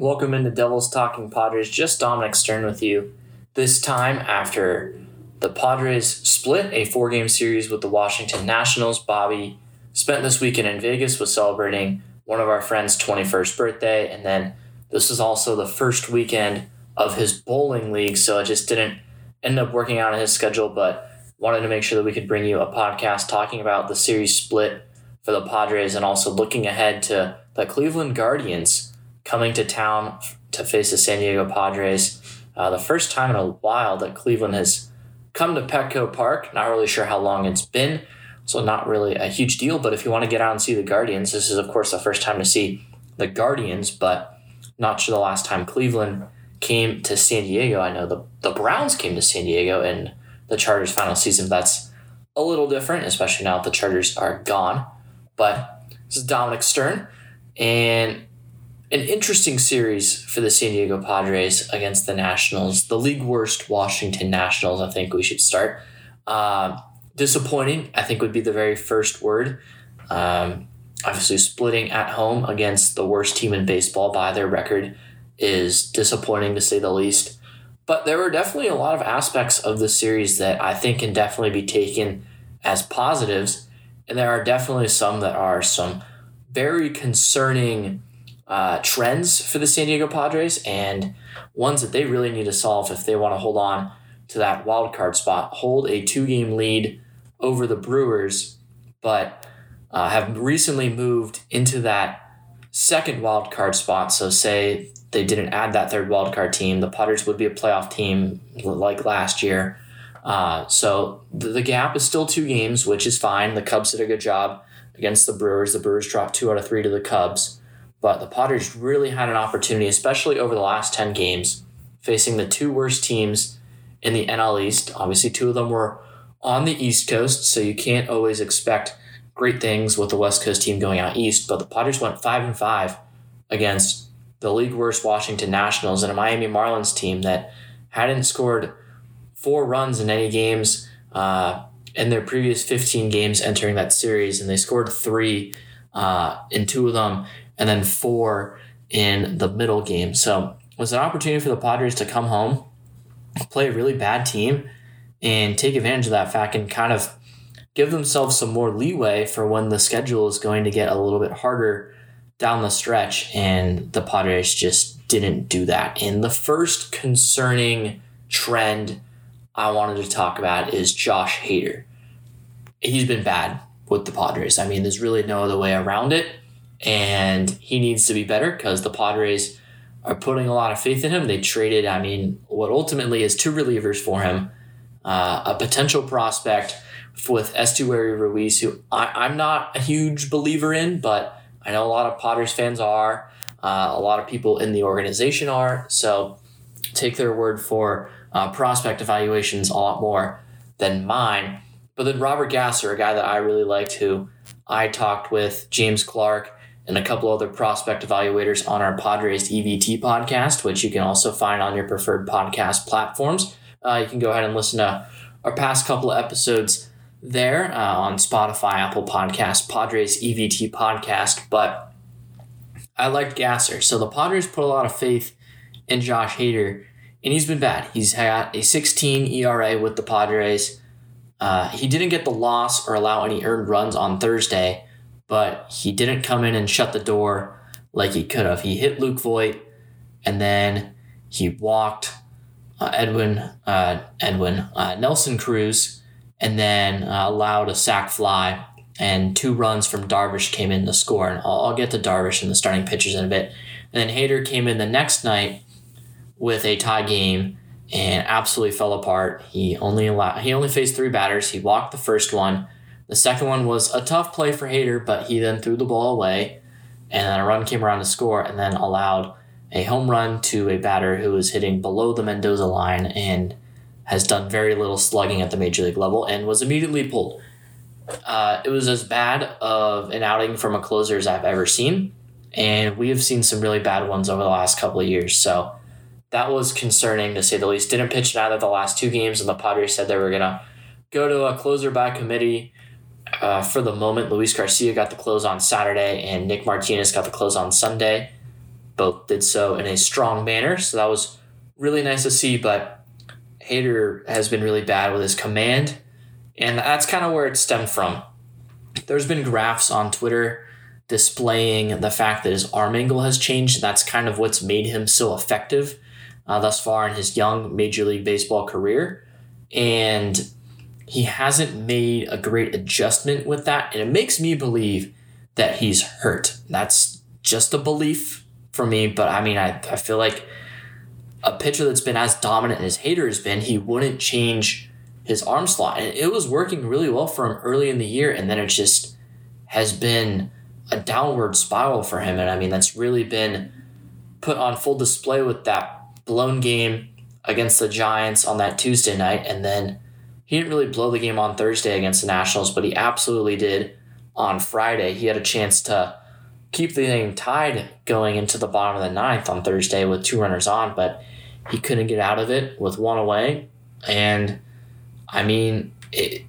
Welcome into Devils Talking Padres. Just Dominic Stern with you. This time after the Padres split a four game series with the Washington Nationals. Bobby spent this weekend in Vegas, was celebrating one of our friends' 21st birthday, and then this was also the first weekend of his bowling league, so it just didn't end up working out in his schedule, but wanted to make sure that we could bring you a podcast talking about the series split for the Padres and also looking ahead to the Cleveland Guardians coming to town to face the San Diego Padres. Uh, the first time in a while that Cleveland has come to Petco Park. Not really sure how long it's been, so not really a huge deal. But if you want to get out and see the Guardians, this is, of course, the first time to see the Guardians, but not sure the last time Cleveland came to San Diego. I know the, the Browns came to San Diego in the Chargers' final season. That's a little different, especially now that the Chargers are gone. But this is Dominic Stern, and an interesting series for the San Diego Padres against the Nationals, the league worst Washington Nationals. I think we should start. Uh, disappointing, I think, would be the very first word. Um, obviously, splitting at home against the worst team in baseball by their record is disappointing to say the least. But there were definitely a lot of aspects of the series that I think can definitely be taken as positives. And there are definitely some that are some very concerning uh, trends for the San Diego Padres and ones that they really need to solve if they want to hold on to that wild card spot. Hold a two game lead over the Brewers, but uh, have recently moved into that second wild card spot. So, say they didn't add that third wild card team, the Padres would be a playoff team like last year. Uh, so the, the gap is still two games, which is fine. The Cubs did a good job against the Brewers. The Brewers dropped two out of three to the Cubs. But the Padres really had an opportunity, especially over the last 10 games, facing the two worst teams in the NL East. Obviously, two of them were on the East Coast, so you can't always expect great things with the West Coast team going out east. But the Padres went 5 and 5 against the league worst Washington Nationals and a Miami Marlins team that hadn't scored four runs in any games uh, in their previous 15 games entering that series, and they scored three uh, in two of them and then four in the middle game. So it was an opportunity for the Padres to come home, play a really bad team, and take advantage of that fact and kind of give themselves some more leeway for when the schedule is going to get a little bit harder down the stretch. And the Padres just didn't do that. And the first concerning trend I wanted to talk about is Josh Hader. He's been bad with the Padres. I mean, there's really no other way around it and he needs to be better because the Padres are putting a lot of faith in him. They traded, I mean, what ultimately is two relievers for him, uh, a potential prospect with Esteury Ruiz, who I, am not a huge believer in, but I know a lot of Padres fans are. Uh, a lot of people in the organization are. So take their word for uh, prospect evaluations a lot more than mine. But then Robert Gasser, a guy that I really liked, who I talked with James Clark and a couple other prospect evaluators on our Padres EVT podcast, which you can also find on your preferred podcast platforms. Uh, you can go ahead and listen to our past couple of episodes there uh, on Spotify, Apple Podcast, Padres EVT podcast. But I liked Gasser. So the Padres put a lot of faith in Josh Hader, and he's been bad. He's had a 16 ERA with the Padres. Uh, he didn't get the loss or allow any earned runs on Thursday but he didn't come in and shut the door like he could have. He hit Luke Voit, and then he walked uh, Edwin uh, Edwin uh, Nelson Cruz, and then uh, allowed a sac fly. And two runs from Darvish came in to score. And I'll, I'll get to Darvish and the starting pitchers in a bit. And then Hader came in the next night with a tie game and absolutely fell apart. He only allowed, he only faced three batters. He walked the first one the second one was a tough play for Hader, but he then threw the ball away, and then a run came around to score, and then allowed a home run to a batter who was hitting below the Mendoza line and has done very little slugging at the major league level and was immediately pulled. Uh, it was as bad of an outing from a closer as I've ever seen, and we have seen some really bad ones over the last couple of years. So that was concerning to say the least. Didn't pitch in either of the last two games, and the Padres said they were gonna go to a closer by committee uh, for the moment, Luis Garcia got the close on Saturday, and Nick Martinez got the close on Sunday. both did so in a strong manner. So that was really nice to see. But Hader has been really bad with his command, and that's kind of where it stemmed from. There's been graphs on Twitter displaying the fact that his arm angle has changed. That's kind of what's made him so effective uh, thus far in his young Major League Baseball career. And he hasn't made a great adjustment with that. And it makes me believe that he's hurt. That's just a belief for me. But I mean, I, I feel like a pitcher that's been as dominant as Hader has been, he wouldn't change his arm slot. And it was working really well for him early in the year. And then it just has been a downward spiral for him. And I mean, that's really been put on full display with that blown game against the Giants on that Tuesday night. And then he didn't really blow the game on Thursday against the Nationals, but he absolutely did on Friday. He had a chance to keep the game tied going into the bottom of the ninth on Thursday with two runners on, but he couldn't get out of it with one away. And I mean, it,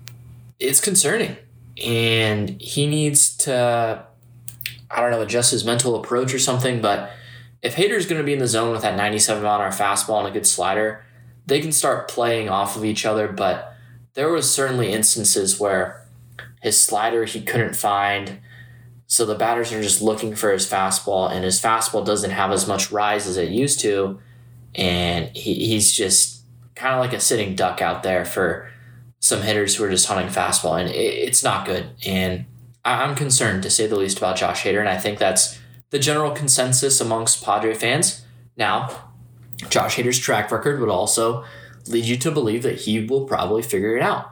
it's concerning. And he needs to I don't know, adjust his mental approach or something. But if Hader's going to be in the zone with that 97 mile an hour fastball and a good slider, they can start playing off of each other. But there was certainly instances where his slider he couldn't find. So the batters are just looking for his fastball, and his fastball doesn't have as much rise as it used to. And he, he's just kind of like a sitting duck out there for some hitters who are just hunting fastball, and it, it's not good. And I'm concerned to say the least about Josh Hader, and I think that's the general consensus amongst Padre fans. Now, Josh Hader's track record would also lead you to believe that he will probably figure it out.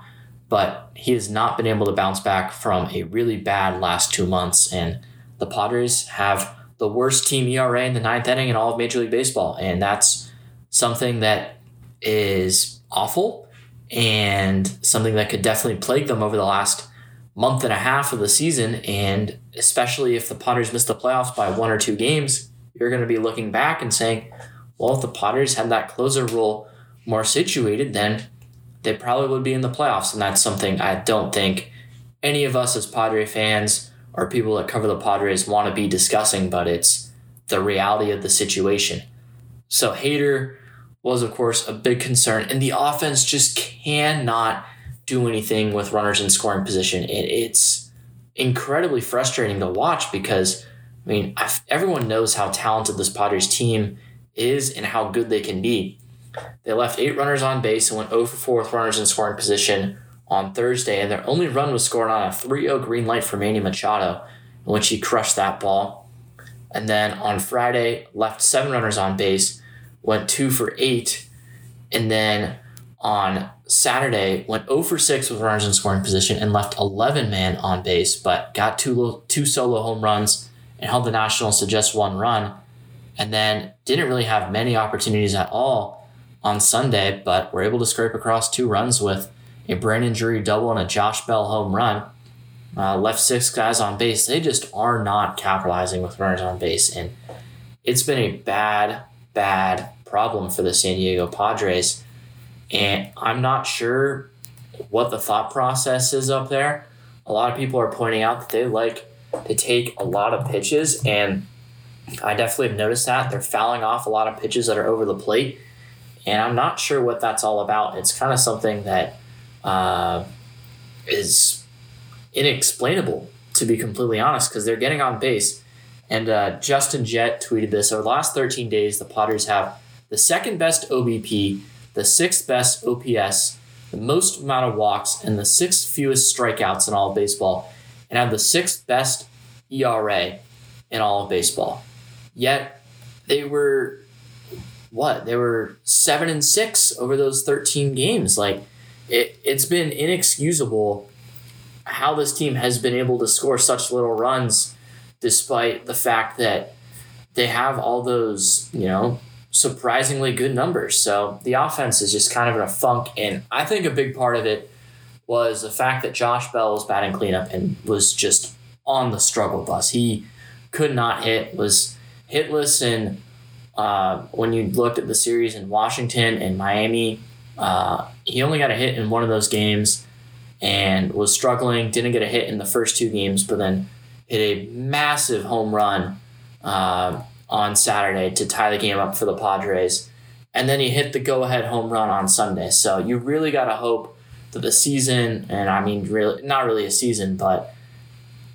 But he has not been able to bounce back from a really bad last two months, and the Padres have the worst team ERA in the ninth inning in all of Major League Baseball, and that's something that is awful and something that could definitely plague them over the last month and a half of the season, and especially if the Padres miss the playoffs by one or two games, you're going to be looking back and saying, well, if the Padres had that closer role more situated, then they probably would be in the playoffs. And that's something I don't think any of us as Padre fans or people that cover the Padres want to be discussing, but it's the reality of the situation. So Hader was, of course, a big concern, and the offense just cannot do anything with runners in scoring position. It, it's incredibly frustrating to watch because, I mean, everyone knows how talented this Padres team is and how good they can be. They left eight runners on base and went 0 for 4 with runners in scoring position on Thursday, and their only run was scored on a 3 0 green light for Manny Machado, in which he crushed that ball. And then on Friday, left seven runners on base, went 2 for 8, and then on Saturday went 0 for 6 with runners in scoring position and left 11 men on base, but got two two solo home runs and held the Nationals to just one run, and then didn't really have many opportunities at all on Sunday, but were able to scrape across two runs with a Brandon Drury double and a Josh Bell home run. Uh, left six guys on base. They just are not capitalizing with runners on base, and it's been a bad, bad problem for the San Diego Padres and I'm not sure what the thought process is up there. A lot of people are pointing out that they like to take a lot of pitches, and I definitely have noticed that. They're fouling off a lot of pitches that are over the plate, and I'm not sure what that's all about. It's kind of something that uh, is inexplainable, to be completely honest, because they're getting on base. And uh, Justin Jett tweeted this over the last 13 days, the Padres have the second best OBP the sixth best OPS, the most amount of walks, and the sixth fewest strikeouts in all of baseball, and have the sixth best ERA in all of baseball. Yet they were what? They were seven and six over those 13 games. Like it, it's been inexcusable how this team has been able to score such little runs despite the fact that they have all those, you know, surprisingly good numbers. So the offense is just kind of in a funk. And I think a big part of it was the fact that Josh Bell was batting cleanup and was just on the struggle bus. He could not hit, was hitless. And uh, when you looked at the series in Washington and Miami, uh, he only got a hit in one of those games and was struggling. Didn't get a hit in the first two games, but then hit a massive home run uh, on Saturday to tie the game up for the Padres. And then he hit the go ahead home run on Sunday. So you really got to hope that the season, and I mean, really, not really a season, but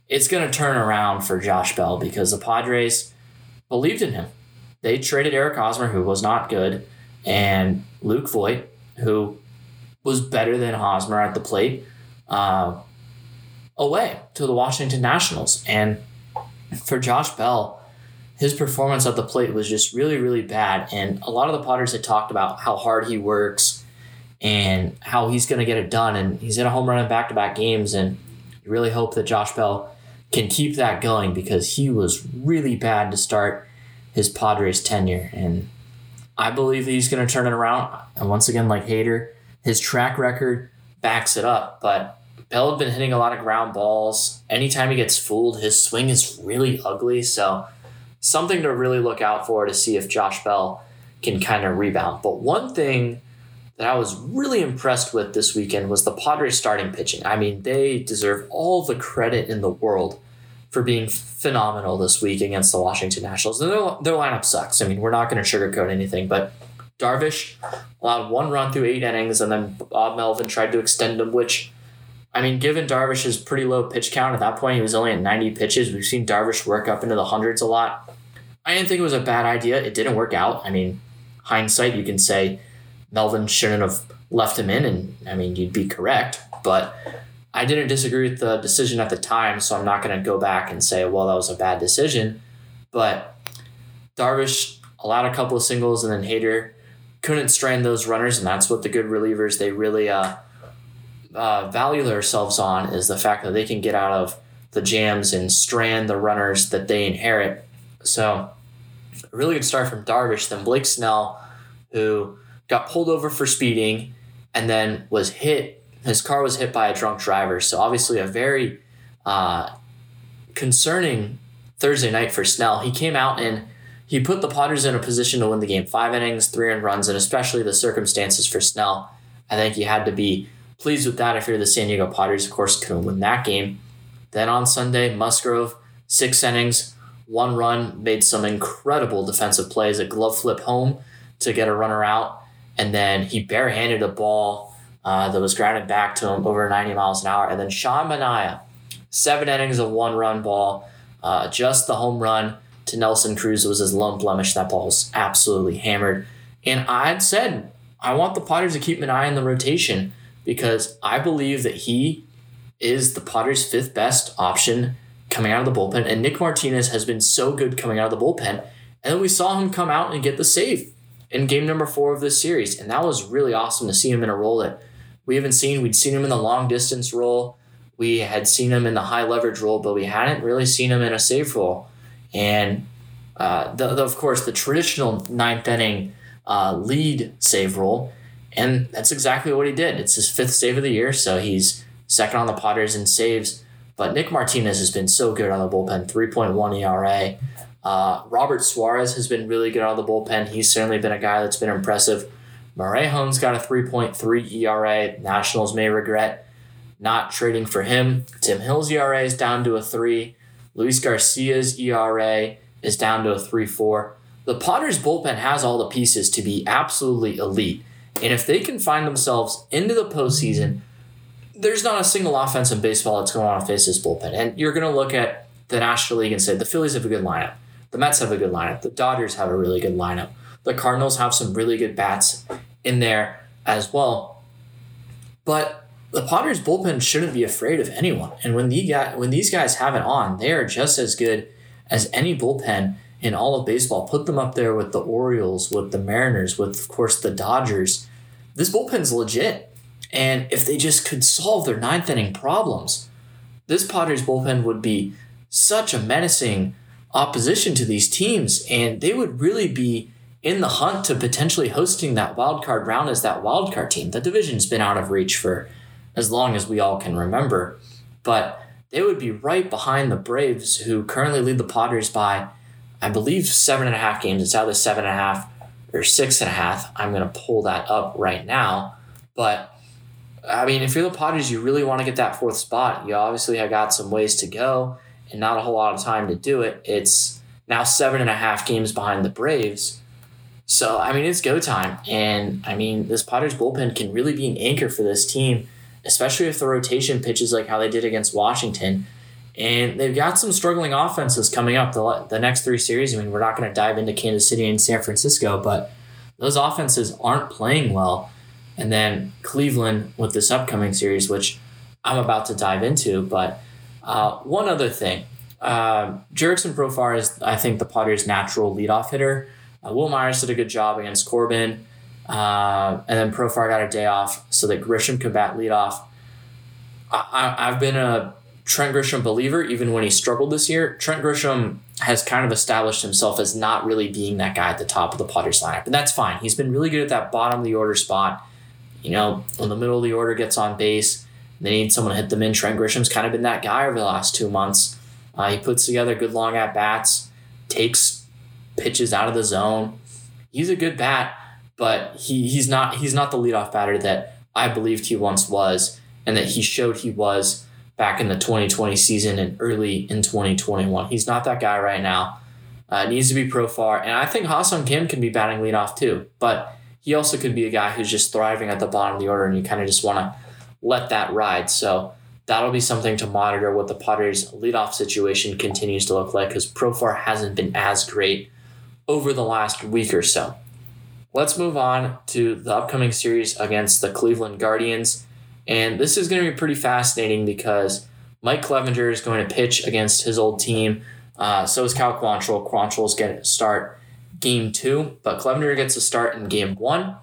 it's going to turn around for Josh Bell because the Padres believed in him. They traded Eric Hosmer, who was not good, and Luke Voit, who was better than Hosmer at the plate, uh, away to the Washington Nationals. And for Josh Bell, his performance at the plate was just really, really bad. And a lot of the Padres had talked about how hard he works and how he's going to get it done. And he's in a home run in back to back games. And you really hope that Josh Bell can keep that going because he was really bad to start his Padres tenure. And I believe that he's going to turn it around. And once again, like Hader, his track record backs it up. But Bell had been hitting a lot of ground balls. Anytime he gets fooled, his swing is really ugly. So something to really look out for to see if Josh Bell can kind of rebound. But one thing that I was really impressed with this weekend was the Padres starting pitching. I mean, they deserve all the credit in the world for being phenomenal this week against the Washington Nationals. And their, their lineup sucks. I mean, we're not going to sugarcoat anything, but Darvish allowed one run through eight innings, and then Bob Melvin tried to extend him, which, I mean, given Darvish's pretty low pitch count at that point, he was only at 90 pitches. We've seen Darvish work up into the hundreds a lot. I didn't think it was a bad idea. It didn't work out. I mean, hindsight, you can say Melvin shouldn't have left him in, and I mean, you'd be correct, but I didn't disagree with the decision at the time, so I'm not going to go back and say, well, that was a bad decision. But Darvish allowed a couple of singles, and then Hader couldn't strain those runners, and that's what the good relievers they really uh, uh, value themselves on is the fact that they can get out of the jams and strand the runners that they inherit. So, a really good start from Darvish. Then Blake Snell, who got pulled over for speeding and then was hit his car was hit by a drunk driver. So obviously a very uh, concerning Thursday night for Snell. He came out and he put the Padres in a position to win the game. Five innings, three earned runs, and especially the circumstances for Snell. I think you had to be pleased with that if you're the San Diego Padres. Of course, couldn't win that game. Then on Sunday, Musgrove, six innings, one run, made some incredible defensive plays, a glove flip home to get a runner out, and then he barehanded a ball uh, that was grounded back to him over 90 miles an hour. And then Sean Manaea, seven innings of one run ball, uh, just the home run to Nelson Cruz was his lone blemish. That ball was absolutely hammered. And I had said, I want the Padres to keep Manaea in the rotation because I believe that he is the Padres' fifth best option coming out of the bullpen. And Nick Martinez has been so good coming out of the bullpen. And then we saw him come out and get the save in game number four of this series. And that was really awesome to see him in a role that we haven't seen. We'd seen him in the long distance role. We had seen him in the high leverage role, but we hadn't really seen him in a save role. And uh, the, the, of course, the traditional ninth inning uh, lead save role. And that's exactly what he did. It's his fifth save of the year, so he's second on the Padres in saves. But Nick Martinez has been so good on the bullpen, 3.1 ERA. Uh, Robert Suarez has been really good on the bullpen. He's certainly been a guy that's been impressive. Morejon's got a 3.3 ERA. Nationals may regret not trading for him. Tim Hill's ERA is down to a 3. Luis Garcia's ERA is down to a 3 4. The Padres bullpen has all the pieces to be absolutely elite. And if they can find themselves into the postseason, there's not a single offense in baseball that's going to face this bullpen. And you're going to look at the National League and say the Phillies have a good lineup, the Mets have a good lineup, the Dodgers have a really good lineup. The Cardinals have some really good bats in there as well. But the Padres bullpen shouldn't be afraid of anyone. And when the guy, when these guys have it on, they are just as good as any bullpen in all of baseball. Put them up there with the Orioles, with the Mariners, with of course the Dodgers. This bullpen's legit. And if they just could solve their ninth inning problems, this Padres bullpen would be such a menacing opposition to these teams, and they would really be in the hunt to potentially hosting that wild card round as that wild card team. The division's been out of reach for as long as we all can remember, but they would be right behind the Braves, who currently lead the Padres by, I believe, seven and a half games. It's either seven and a half or six and a half. I'm going to pull that up right now, but. I mean, if you're the Padres, you really want to get that fourth spot. You obviously have got some ways to go and not a whole lot of time to do it. It's now seven and a half games behind the Braves. So, I mean, it's go time. And, I mean, this Padres bullpen can really be an anchor for this team, especially if the rotation pitches like how they did against Washington. And they've got some struggling offenses coming up the, the next three series. I mean, we're not going to dive into Kansas City and San Francisco, but those offenses aren't playing well. And then Cleveland with this upcoming series, which I'm about to dive into. But uh, one other thing uh, Jurickson Profar is, I think, the Padres' natural leadoff hitter. Uh, Wil Myers did a good job against Corbin. Uh, and then Profar got a day off so that Grisham could bat leadoff. I, I, I've been a Trent Grisham believer, even when he struggled this year. Trent Grisham has kind of established himself as not really being that guy at the top of the Padres lineup. And that's fine. He's been really good at that bottom of the order spot. You know, when the middle of the order gets on base, they need someone to hit them in. Trent Grisham's kind of been that guy over the last two months. Uh, he puts together good long at bats, takes pitches out of the zone. He's a good bat, but he, he's not he's not the leadoff batter that I believed he once was, and that he showed he was back in the 2020 season and early in 2021. He's not that guy right now. Uh, needs to be Profar, and I think Ha-Seong Kim can be batting leadoff too. But he also could be a guy who's just thriving at the bottom of the order, and you kind of just want to let that ride. So that'll be something to monitor what the Padres leadoff situation continues to look like because Profar hasn't been as great over the last week or so. Let's move on to the upcoming series against the Cleveland Guardians. And this is going to be pretty fascinating because Mike Clevinger is going to pitch against his old team. Uh, so is Cal Quantrill. Quantrill is going to start game two, but Clevinger gets a start in game one.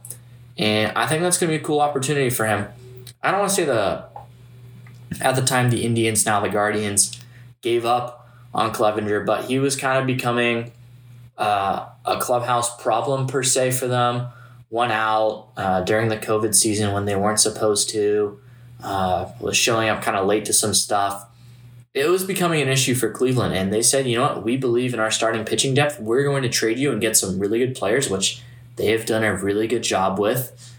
And I think that's going to be a cool opportunity for him. I don't want to say the, at the time, the Indians, now the Guardians, gave up on Clevinger, but he was kind of becoming uh, a clubhouse problem per se for them one out uh, during the COVID season when they weren't supposed to, uh, was showing up kind of late to some stuff. It was becoming an issue for Cleveland, and they said, you know what, we believe in our starting pitching depth. We're going to trade you and get some really good players, which they have done a really good job with.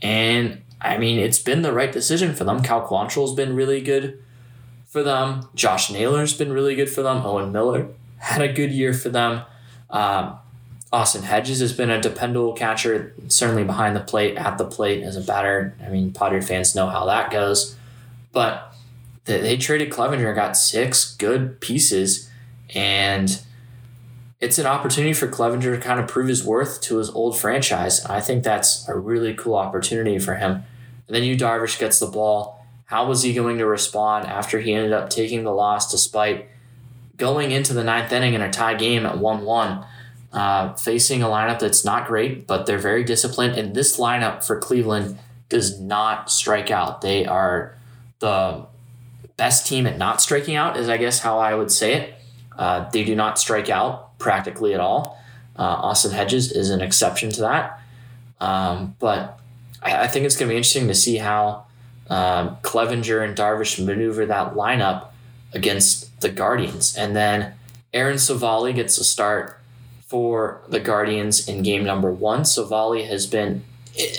And I mean, it's been the right decision for them. Cal Quantrill's been really good for them. Josh Naylor's been really good for them. Owen Miller had a good year for them. Um, Austin Hedges has been a dependable catcher, certainly behind the plate, at the plate as a batter. I mean, Padre fans know how that goes. But they, they traded Clevinger, got six good pieces, and it's an opportunity for Clevinger to kind of prove his worth to his old franchise. I think that's a really cool opportunity for him. And then Yu Darvish gets the ball. How was he going to respond after he ended up taking the loss despite going into the ninth inning in a tie game at 1 1? uh, facing a lineup that's not great, but they're very disciplined. And this lineup for Cleveland does not strike out. They are the best team at not striking out, is I guess how I would say it. Uh, they do not strike out practically at all. Uh, Austin Hedges is an exception to that. Um, but I, I, think it's going to be interesting to see how um, Clevinger and Darvish maneuver that lineup against the Guardians. And then Aaron Civale gets a start for the Guardians in game number one. Civale has been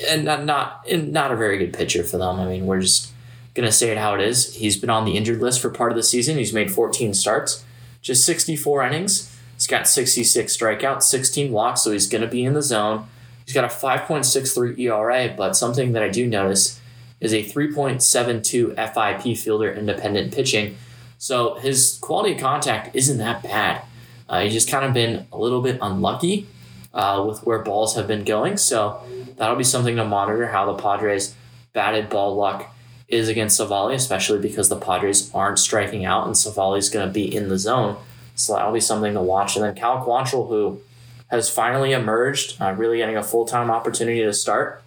and not not not a very good pitcher for them. I mean, we're just gonna say it how it is. He's been on the injured list for part of the season. He's made 14 starts, just 64 innings. He's got 66 strikeouts, 16 walks, so he's gonna be in the zone. He's got a 5.63 ERA, but something that I do notice is a 3.72 FIP fielder independent pitching. So his quality of contact isn't that bad. Uh, he's just kind of been a little bit unlucky uh, with where balls have been going. So that'll be something to monitor how the Padres' batted ball luck is against Civale, especially because the Padres aren't striking out and Civale's going to be in the zone. So that'll be something to watch. And then Cal Quantrill, who has finally emerged, uh, really getting a full time opportunity to start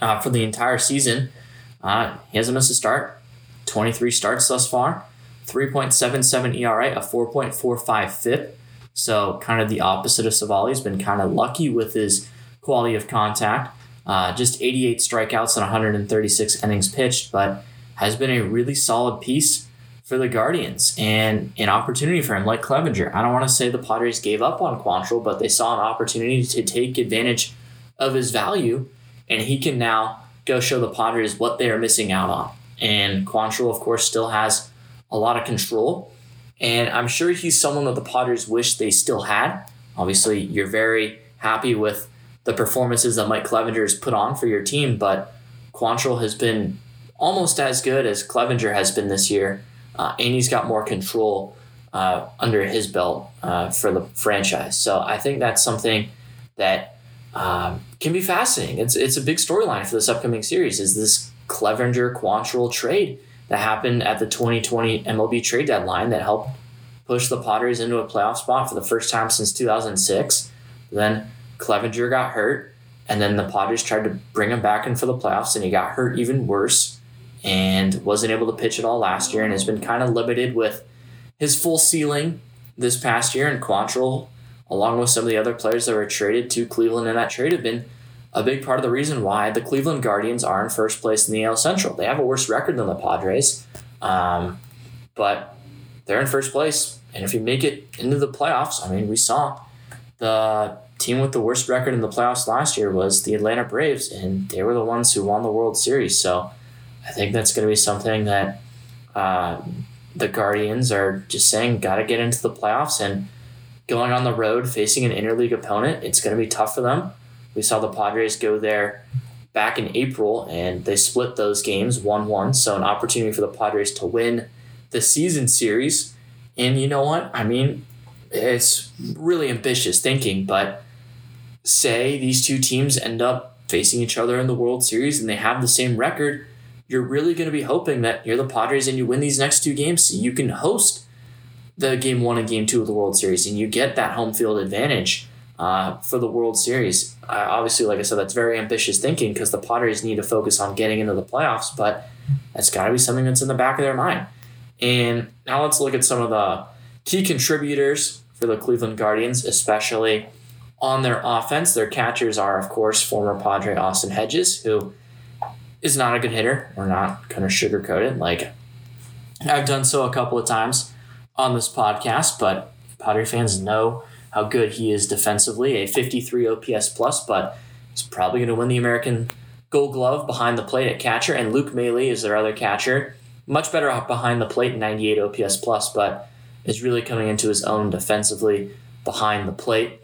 uh, for the entire season. Uh, he hasn't missed a start, 23 starts thus far. 3.77 ERA, a 4.45 FIP. So kind of the opposite of Civale. He's been kind of lucky with his quality of contact. Uh, just 88 strikeouts and 136 innings pitched, but has been a really solid piece for the Guardians and an opportunity for him, like Clevinger. I don't want to say the Padres gave up on Quantrill, but they saw an opportunity to take advantage of his value, and he can now go show the Padres what they are missing out on. And Quantrill, of course, still has a lot of control And I'm sure he's someone that the Padres wish they still had. Obviously, you're very happy with the performances that Mike Clevinger has put on for your team, but Quantrill has been almost as good as Clevinger has been this year, uh, and he's got more control uh, under his belt uh, for the franchise. So I think that's something that um, can be fascinating. It's it's a big storyline for this upcoming series. Is this Clevinger Quantrill trade that happened at the 2020 MLB trade deadline that helped push the Padres into a playoff spot for the first time since 2006. Then Clevinger got hurt, and then the Padres tried to bring him back in for the playoffs, and he got hurt even worse and wasn't able to pitch at all last year and has been kind of limited with his full ceiling this past year. And Quantrill, along with some of the other players that were traded to Cleveland in that trade, have been a big part of the reason why the Cleveland Guardians are in first place in the AL Central. They have a worse record than the Padres, um, but they're in first place. And if you make it into the playoffs, I mean, we saw the team with the worst record in the playoffs last year was the Atlanta Braves, and they were the ones who won the World Series. So I think that's going to be something that uh, the Guardians are just saying, got to get into the playoffs and going on the road facing an interleague opponent. It's going to be tough for them. We saw the Padres go there back in April and they split those games 1 1. So, an opportunity for the Padres to win the season series. And you know what? I mean, it's really ambitious thinking, but say these two teams end up facing each other in the World Series and they have the same record, you're really going to be hoping that you're the Padres and you win these next two games so you can host the game one and game two of the World Series and you get that home field advantage uh, for the World Series. Obviously, like I said, that's very ambitious thinking because the Padres need to focus on getting into the playoffs, but that's got to be something that's in the back of their mind. And now let's look at some of the key contributors for the Cleveland Guardians, especially on their offense. Their catchers are, of course, former Padre Austin Hedges, who is not a good hitter. We're not going to sugarcoat it. Like, I've done so a couple of times on this podcast, but Padre fans know how good he is defensively. A 53 OPS plus, but he's probably going to win the American Gold Glove behind the plate at catcher. And Luke Maile is their other catcher. Much better behind the plate, 98 OPS plus, but is really coming into his own defensively behind the plate.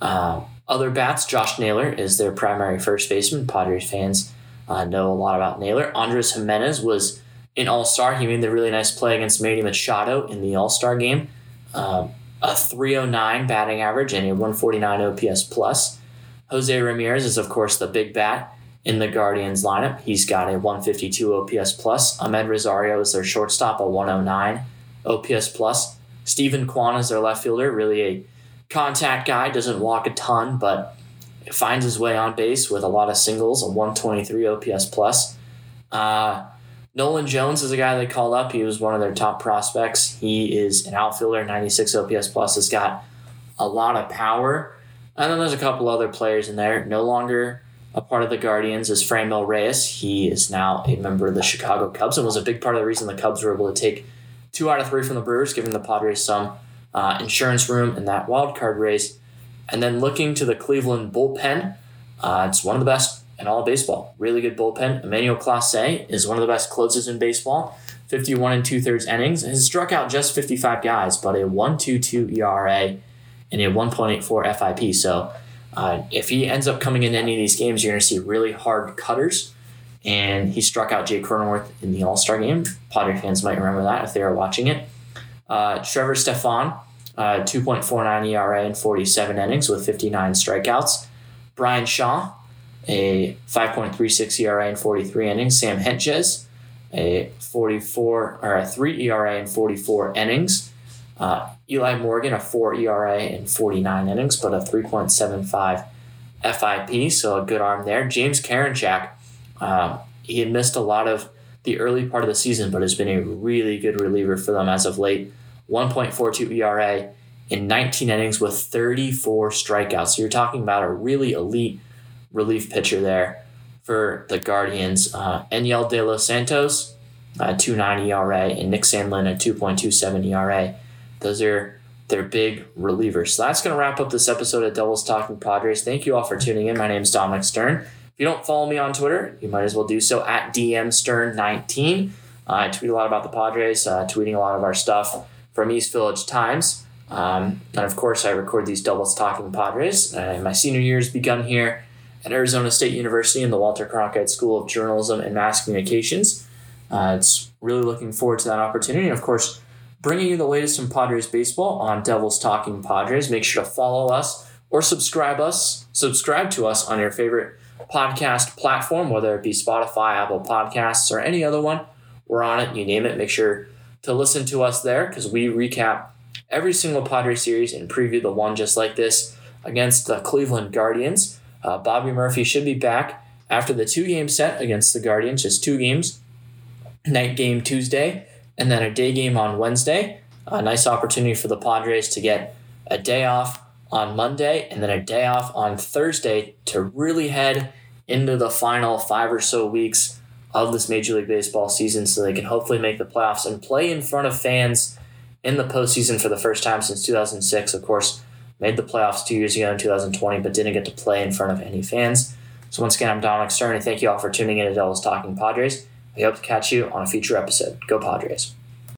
Uh, other bats, Josh Naylor is their primary first baseman. Padres fans uh, know a lot about Naylor. Andres Gimenez was an All Star. He made the really nice play against Manny Machado in the All Star game. Um, a 309 batting average and a 149 OPS plus. Jose Ramirez is, of course, the big bat in the Guardians lineup. He's got a 152 OPS plus. Amed Rosario is their shortstop, a 109 OPS plus. Steven Kwan is their left fielder, really a contact guy, doesn't walk a ton, but finds his way on base with a lot of singles, a 123 OPS plus. Uh, Nolan Jones is a guy they called up. He was one of their top prospects. He is an outfielder, 96 OPS plus, has got a lot of power. And then there's a couple other players in there. No longer a part of the Guardians is Franmil Reyes. He is now a member of the Chicago Cubs and was a big part of the reason the Cubs were able to take two out of three from the Brewers, giving the Padres some uh, insurance room in that wild card race. And then looking to the Cleveland bullpen, uh, it's one of the best in all baseball. Really good bullpen. Emmanuel Clase is one of the best closers in baseball. 51 and two thirds innings. Has struck out just 55 guys, but a 1.22 ERA and a 1.84 FIP. So uh, if he ends up coming in any of these games, you're going to see really hard cutters. And he struck out Jake Cronenworth in the All Star game. Padre fans might remember that if they are watching it. Uh, Trevor Stephan, uh, 2.49 ERA in 47 innings with 59 strikeouts. Bryan Shaw, a 5.36 ERA in 43 innings. Sam Hentges, a 44 or a 3 ERA in 44 innings. Uh, Eli Morgan, a 4 ERA in 49 innings, but a 3.75 FIP, so a good arm there. James Karinchak, um, he had missed a lot of the early part of the season, but has been a really good reliever for them as of late. 1.42 ERA in 19 innings with 34 strikeouts. So you're talking about a really elite relief pitcher there for the Guardians. Uh, Enyel De Los Santos, uh, 2.90 ERA, and Nick Sandlin, a 2.27 ERA. Those are their big relievers. So that's going to wrap up this episode of Devils Talking Padres. Thank you all for tuning in. My name is Dominic Stern. If you don't follow me on Twitter, you might as well do so at DMStern19. Uh, I tweet a lot about the Padres, uh, tweeting a lot of our stuff from East Village Times. Um, and of course, I record these Devils Talking Padres. Uh, my senior year has begun here at Arizona State University in the Walter Cronkite School of Journalism and Mass Communications. Uh, it's really looking forward to that opportunity. And of course, bringing you the latest in Padres baseball on Devils Talking Padres. Make sure to follow us or subscribe us, subscribe to us on your favorite podcast platform, whether it be Spotify, Apple Podcasts, or any other one. We're on it. You name it. Make sure to listen to us there because we recap every single Padres series and preview the one just like this against the Cleveland Guardians. Uh, Bobby Murphy should be back after the two game set against the Guardians, just two games. Night game Tuesday, and then a day game on Wednesday. A nice opportunity for the Padres to get a day off on Monday and then a day off on Thursday to really head into the final five or so weeks of this Major League Baseball season so they can hopefully make the playoffs and play in front of fans in the postseason for the first time since 2006. Of course, made the playoffs two years ago in 2020, but didn't get to play in front of any fans. So once again, I'm Dominic Stern, and thank you all for tuning in to Devils Talking Padres. We hope to catch you on a future episode. Go Padres.